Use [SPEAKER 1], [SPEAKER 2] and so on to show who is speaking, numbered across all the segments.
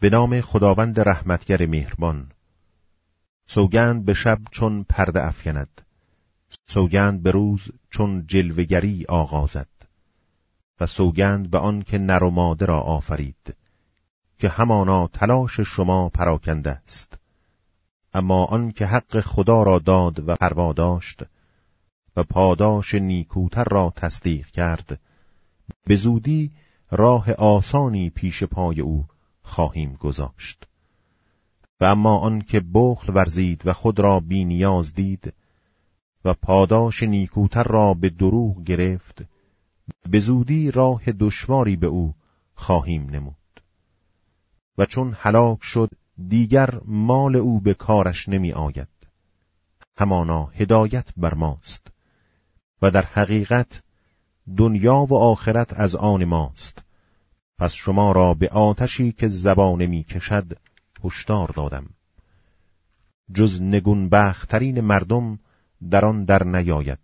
[SPEAKER 1] به نام خداوند رحمتگر مهربان. سوگند به شب چون پرده افکند. سوگند به روز چون جلوگری آغازد. و سوگند به آن که نر و ماده را آفرید که همانا تلاش شما پراکنده است. اما آن که حق خدا را داد و پروا داشت و پاداش نیکوتر را تصدیق کرد به زودی راه آسانی پیش پای او خواهیم گذاشت. و اما آن که بخل ورزید و خود را بی نیاز دید و پاداش نیکوتر را به دروغ گرفت به زودی راه دشواری به او خواهیم نمود. و چون هلاک شد دیگر مال او به کارش نمی آید. همانا هدایت بر ماست و در حقیقت دنیا و آخرت از آن ماست. پس شما را به آتشی که زبانه می کشد هشدار دادم. جز نگون بخترین مردم در آن در نیاید.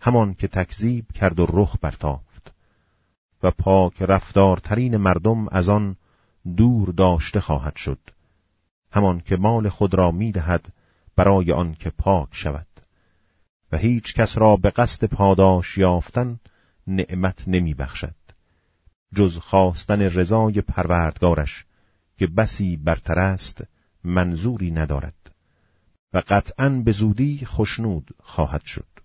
[SPEAKER 1] همان که تکذیب کرد و رخ برتافت. و پاک رفتارترین مردم از آن دور داشته خواهد شد. همان که مال خود را می‌دهد برای آن که پاک شود. و هیچ کس را به قصد پاداش یافتن نعمت نمی بخشد. جز خواستن رضای پروردگارش که بسی برتر است منظوری ندارد. و قطعا به زودی خشنود خواهد شد.